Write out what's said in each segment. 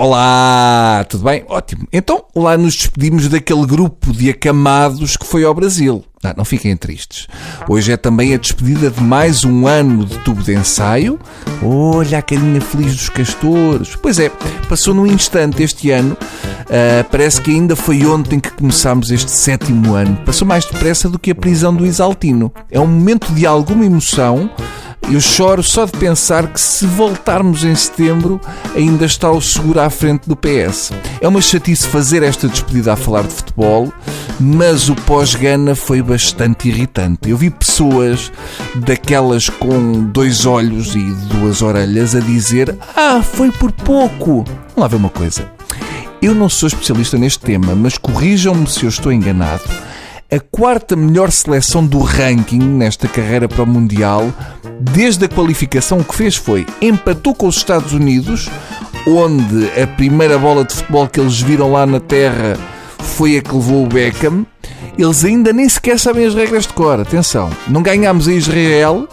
Olá, tudo bem? Ótimo. Então, lá nos despedimos daquele grupo de acamados que foi ao Brasil. Não, não fiquem tristes. Hoje é também a despedida de mais um ano de tubo de ensaio. Olha a carinha feliz dos castores. Pois é, passou num instante este ano. Uh, parece que ainda foi ontem que começámos este sétimo ano. Passou mais depressa do que a prisão do Isaltino. É um momento de alguma emoção eu choro só de pensar que se voltarmos em setembro ainda está o seguro à frente do PS. É uma chatice fazer esta despedida a falar de futebol, mas o pós-Gana foi bastante irritante. Eu vi pessoas daquelas com dois olhos e duas orelhas a dizer: Ah, foi por pouco. Vamos lá ver uma coisa. Eu não sou especialista neste tema, mas corrijam-me se eu estou enganado a quarta melhor seleção do ranking nesta carreira para o Mundial. Desde a qualificação, o que fez foi empatou com os Estados Unidos, onde a primeira bola de futebol que eles viram lá na Terra foi a que levou o Beckham. Eles ainda nem sequer sabem as regras de cor. Atenção, não ganhámos a Israel,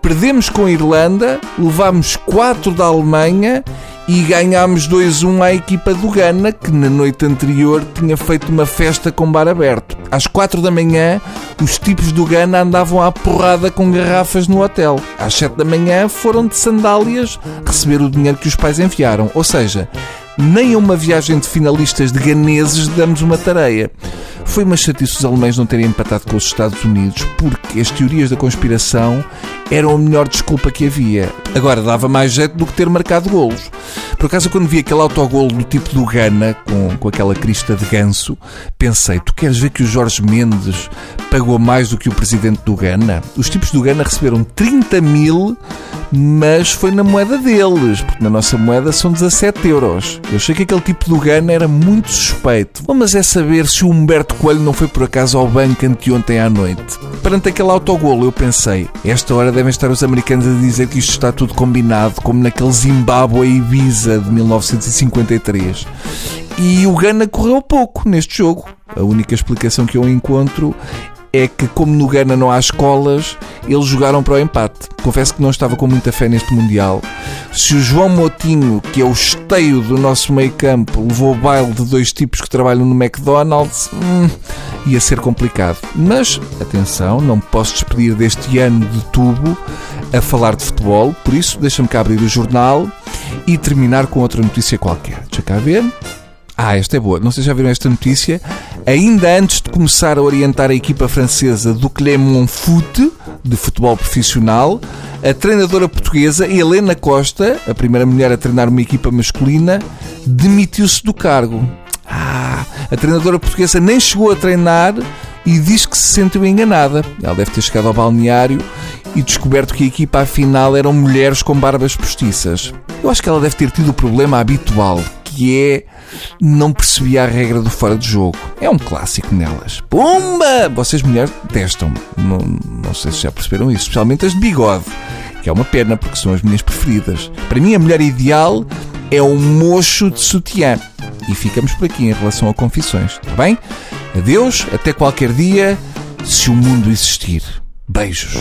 perdemos com a Irlanda, levámos 4 da Alemanha e ganhámos 2-1 à equipa do Ghana, que na noite anterior tinha feito uma festa com bar aberto. Às 4 da manhã, os tipos do Ghana andavam à porrada com garrafas no hotel. Às 7 da manhã, foram de sandálias receber o dinheiro que os pais enviaram. Ou seja, nem a uma viagem de finalistas de ganeses damos uma tareia. Foi uma chatice os alemães não terem empatado com os Estados Unidos, porque as teorias da conspiração eram a melhor desculpa que havia. Agora, dava mais jeito do que ter marcado golos. Por acaso, quando vi aquele autogolo do tipo do Gana, com, com aquela crista de ganso, pensei, tu queres ver que o Jorge Mendes pagou mais do que o presidente do Gana? Os tipos do Gana receberam 30 mil mas foi na moeda deles, porque na nossa moeda são 17 euros. Eu achei que aquele tipo do Gana era muito suspeito. Mas é saber se o Humberto Coelho não foi por acaso ao banco anteontem à noite. Perante aquele autogolo, eu pensei, esta hora devem estar os americanos a dizer que isto está tudo combinado, como naquele Zimbábue e Ibiza de 1953. E o Gana correu pouco neste jogo. A única explicação que eu encontro é que, como no Ghana não há escolas, eles jogaram para o empate. Confesso que não estava com muita fé neste Mundial. Se o João Motinho, que é o esteio do nosso meio campo, levou o baile de dois tipos que trabalham no McDonald's, hum, ia ser complicado. Mas, atenção, não posso despedir deste ano de tubo a falar de futebol, por isso deixa-me cá abrir o jornal e terminar com outra notícia qualquer. Deixa cá ver. Ah, esta é boa. Não sei se já viram esta notícia. Ainda antes de começar a orientar a equipa francesa do Clermont Foot, de futebol profissional, a treinadora portuguesa Helena Costa, a primeira mulher a treinar uma equipa masculina, demitiu-se do cargo. Ah, a treinadora portuguesa nem chegou a treinar e diz que se sentiu enganada. Ela deve ter chegado ao balneário e descoberto que a equipa afinal eram mulheres com barbas postiças. Eu acho que ela deve ter tido o problema habitual que é não percebia a regra do fora de jogo. É um clássico nelas. Pumba! Vocês mulheres testam. Não, não sei se já perceberam isso, especialmente as de bigode, que é uma pena porque são as minhas preferidas. Para mim, a mulher ideal é um mocho de sutiã. E ficamos por aqui em relação a confissões, está bem? Adeus, até qualquer dia, se o mundo existir. Beijos.